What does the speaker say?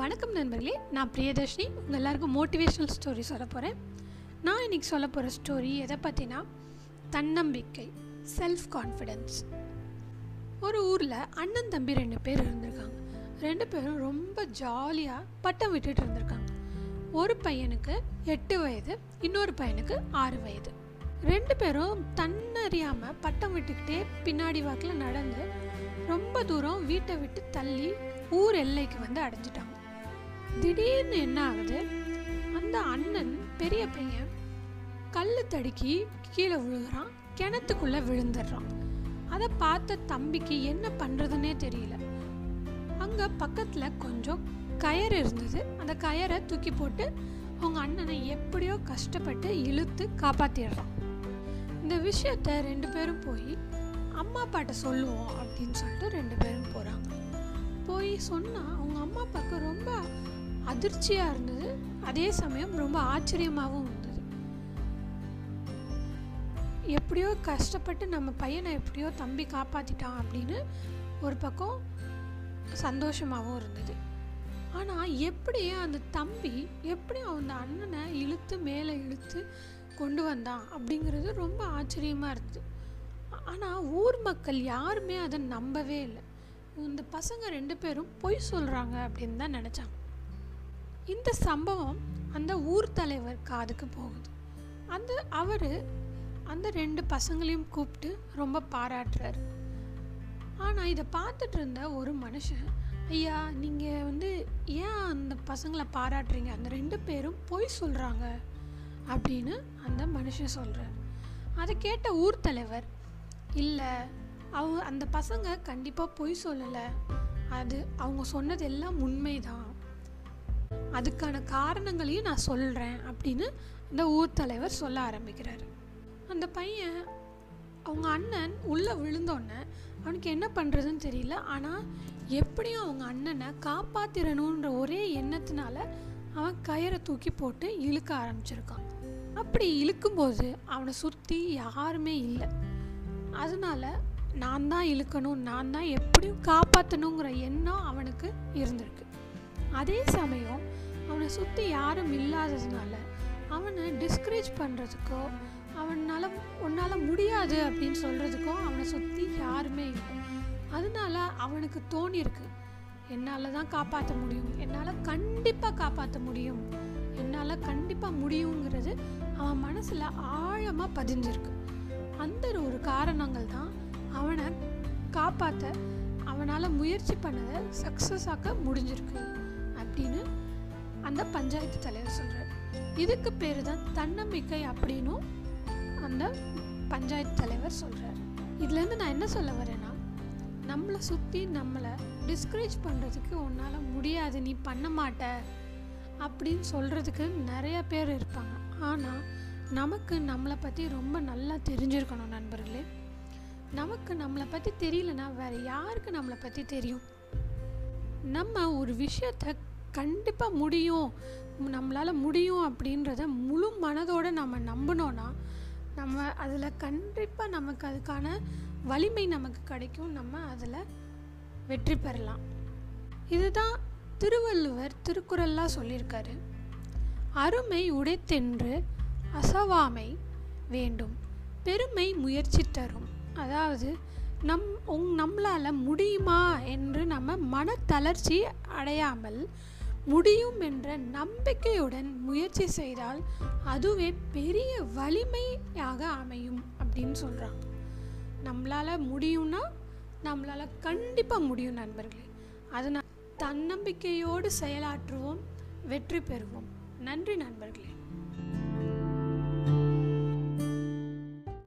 வணக்கம் நண்பர்களே நான் பிரியதர்ஷினி. உங்கள் எல்லாருக்கும் மோட்டிவேஷ்னல் ஸ்டோரி சொல்ல போகிறேன் நான் இன்றைக்கி சொல்ல போகிற ஸ்டோரி எதை பற்றினா தன்னம்பிக்கை செல்ஃப் கான்ஃபிடென்ஸ் ஒரு ஊரில் அண்ணன் தம்பி ரெண்டு பேர் இருந்திருக்காங்க. ரெண்டு பேரும் ரொம்ப ஜாலியாக பட்டம் விட்டுட்டு இருந்திருக்காங்க. ஒரு பையனுக்கு எட்டு வயது இன்னொரு பையனுக்கு ஆறு வயது. ரெண்டு பேரும் தன்னறியாமல் பட்டம் விட்டுக்கிட்டே பின்னாடி வாக்கில் நடந்து ரொம்ப தூரம் வீட்டை விட்டு தள்ளி ஊர் எல்லைக்கு வந்து அடைஞ்சிட்டாங்க. திடீர்னு என்ன ஆகுது? அந்த அண்ணன் பெரிய பையன் கல்லு தடுக்கி கீழே விழுகிறான் கிணத்துக்குள்ளே விழுந்துடுறான். அதை பார்த்த தம்பிக்கு என்ன பண்ணுறதுனே தெரியல. அங்கே பக்கத்தில் கொஞ்சம் கயர் இருந்தது. அந்த கயரை தூக்கி போட்டு அவங்க அண்ணனை எப்படியோ கஷ்டப்பட்டு இழுத்து காப்பாற்றிடுறான் இந்த விஷயத்த ரெண்டு பேரும் போய் அம்மா அப்பாட்ட சொல்லுவோம் அப்படின்னு சொல்லிட்டு ரெண்டு பேரும் போகிறாங்க போய் சொன்னால் அவங்க அம்மா அப்பாவுக்கு ரொம்ப அதிர்ச்சியாக இருந்தது. அதே சமயம் ரொம்ப ஆச்சரியமாகவும் இருந்தது. எப்படியோ கஷ்டப்பட்டு நம்ம பையனை எப்படியோ தம்பி காப்பாற்றிட்டான் அப்படின்னு ஒரு பக்கம் சந்தோஷமாகவும் இருந்தது. ஆனால் எப்படி அந்த தம்பி எப்படி அந்த அண்ணனை இழுத்து மேலே இழுத்து கொண்டு வந்தான் அப்படிங்கிறது ரொம்ப ஆச்சரியமாக இருந்தது. ஆனால் ஊர் மக்கள் யாருமே அதை நம்பவே இல்லை. இந்த பசங்க ரெண்டு பேரும் பொய் சொல்கிறாங்க அப்படின்னு தான் நினச்சாங்க. இந்த சம்பவம் அந்த ஊர் தலைவர் காதுக்கு போகுது. அந்த அவர் அந்த ரெண்டு பசங்களையும் கூப்பிட்டு ரொம்ப பாராட்டுறாரு. ஆனால் இதை பார்த்துட்டு இருந்த ஒரு மனுஷன் ஐயா நீங்கள் வந்து ஏன் அந்த பசங்களை பாராட்டுறீங்க? அந்த ரெண்டு பேரும் பொய் சொல்கிறாங்க அப்படின்னு அந்த மனுஷன் சொல்கிறார் அதை கேட்ட ஊர் தலைவர் இல்லை அவங்க அந்த பசங்க கண்டிப்பாக பொய் சொல்லலை. அது அவங்க சொன்னது எல்லாம் உண்மைதான். அதுக்கான காரணங்களையும் நான் சொல்கிறேன் அப்படின்னு அந்த ஊர் தலைவர் சொல்ல ஆரம்பிக்கிறார். அந்த பையன் அவங்க அண்ணன் உள்ளே விழுந்தோடனே அவனுக்கு என்ன பண்ணுறதுன்னு தெரியல. ஆனால் எப்படியும் அவங்க அண்ணனை காப்பாற்றிடணுன்ற ஒரே எண்ணத்தினால அவன் கயிறை தூக்கி போட்டு இழுக்க ஆரம்பிச்சிருக்கான். அப்படி இழுக்கும்போது அவனை சுற்றி யாருமே இல்லை. அதனால நான் தான் இழுக்கணும் நான் தான் எப்படியும் காப்பாற்றணுங்கிற எண்ணம் அவனுக்கு இருந்திருக்கு. அதே சமயம் அவனை சுற்றி யாரும் இல்லாததுனால அவனை டிஸ்கரேஜ் பண்ணுறதுக்கோ அவனால் உன்னால் முடியாது அப்படின்னு சொல்கிறதுக்கோ அவனை சுற்றி யாருமே இல்லை. அதனால அவனுக்கு தோணியிருக்கு என்னால் தான் காப்பாற்ற முடியும் என்னால் கண்டிப்பாக காப்பாற்ற முடியும் என்னால் கண்டிப்பாக முடியுங்கிறது அவன் மனசில் ஆழமாக பதிஞ்சிருக்கு. அந்த ஒரு காரணங்கள் தான் அவனை காப்பாற்ற அவனால் முயற்சி பண்ணதை சக்ஸஸ் ஆக்க முடிஞ்சிருக்கு. அப்படின்னு அந்த பஞ்சாயத்து தலைவர் சொல்கிறார் இதுக்கு பேர் தான் தன்னம்பிக்கை அப்படின்னும் அந்த பஞ்சாயத்து தலைவர் சொல்கிறார் இதுலேருந்து நான் என்ன சொல்ல வரேன்னா நம்மளை சுற்றி நம்மளை டிஸ்கரேஜ் பண்ணுறதுக்கு உன்னால் முடியாது நீ பண்ண மாட்ட அப்படின்னு சொல்கிறதுக்கு நிறைய பேர் இருப்பாங்க. ஆனால் நமக்கு நம்மளை பற்றி ரொம்ப நல்லா தெரிஞ்சிருக்கணும் நண்பர்களே. நமக்கு நம்மளை பற்றி தெரியலனா வேறு யாருக்கு நம்மளை பற்றி தெரியும்? நம்ம ஒரு விஷயத்தை கண்டிப்பாக முடியும். நம்மளால் முடியும் அப்படின்றத முழு மனதோடு நம்ம நம்பினோன்னா நம்ம அதில் கண்டிப்பாக நமக்கு அதுக்கான வலிமை நமக்கு கிடைக்கும். நம்ம அதில் வெற்றி பெறலாம். இதுதான் திருவள்ளுவர் திருக்குறளாக சொல்லியிருக்காரு. அருமை உடைத்தென்று அசவாமை வேண்டும். பெருமை முயற்சி தரும். அதாவது நம் உங் நம்மளால் முடியுமா என்று நம்ம மனத்தளர்ச்சி அடையாமல் முடியும் என்ற நம்பிக்கையுடன் முயற்சி செய்தால் அதுவே பெரிய வலிமையாக அமையும் அப்படின்னு சொல்கிறாங்க நம்மளால் முடியும்னா நம்மளால் கண்டிப்பாக முடியும் நண்பர்களே. அதனால் தன்னம்பிக்கையோடு செயலாற்றுவோம் வெற்றி பெறுவோம். நன்றி நண்பர்களே.